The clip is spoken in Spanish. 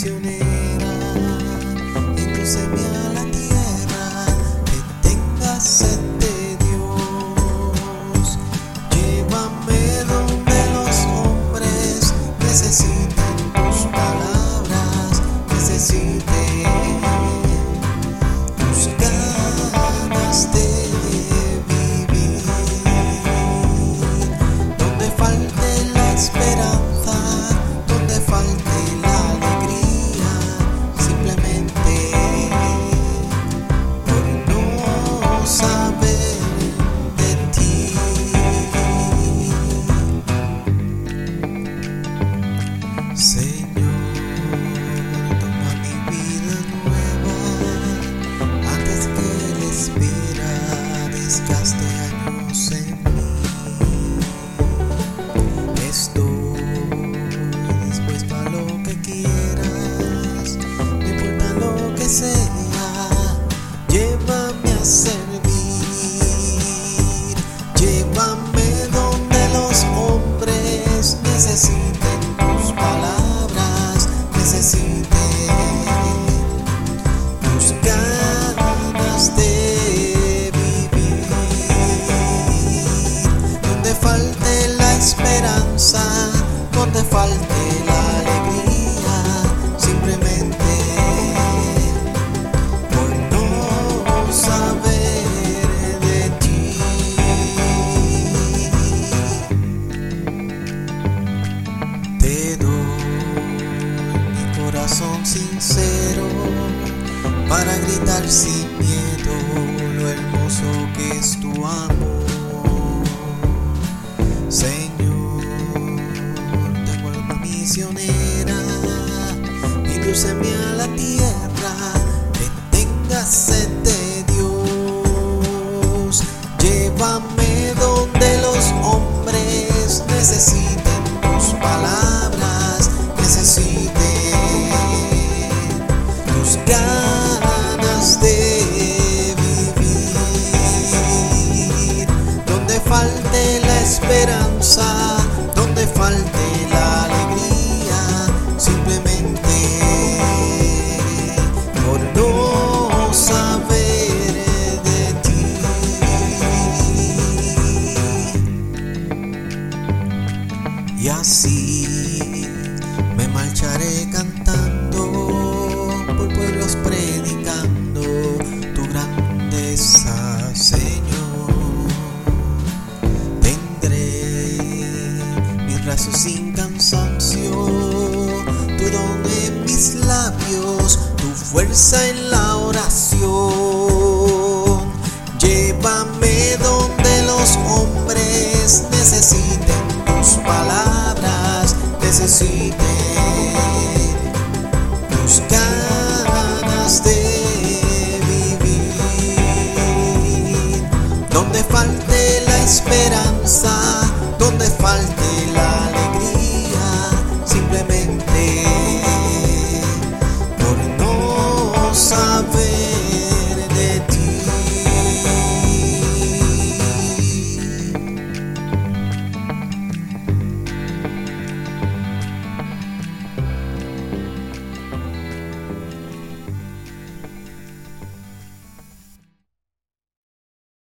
canciones. Donde falte la alegría, simplemente por no saber de ti. Te doy mi corazón sincero para gritar sin miedo lo hermoso que es tu amor. Misionera, indúceme a la tierra que tenga sed de Dios. Llévame donde los hombres necesiten tus palabras, necesiten tus ganas de vivir, donde falte la esperanza, donde falte marcharé cantando por pueblos predicando tu grandeza, Señor. Tendré mis brazos sin cansancio, tu don en mis labios, tu fuerza en la oración. Llévame donde los hombres necesiten tus palabras, necesiten tus ganas de vivir. Donde falte la esperanza, donde falte la alegría, simplemente por no saber.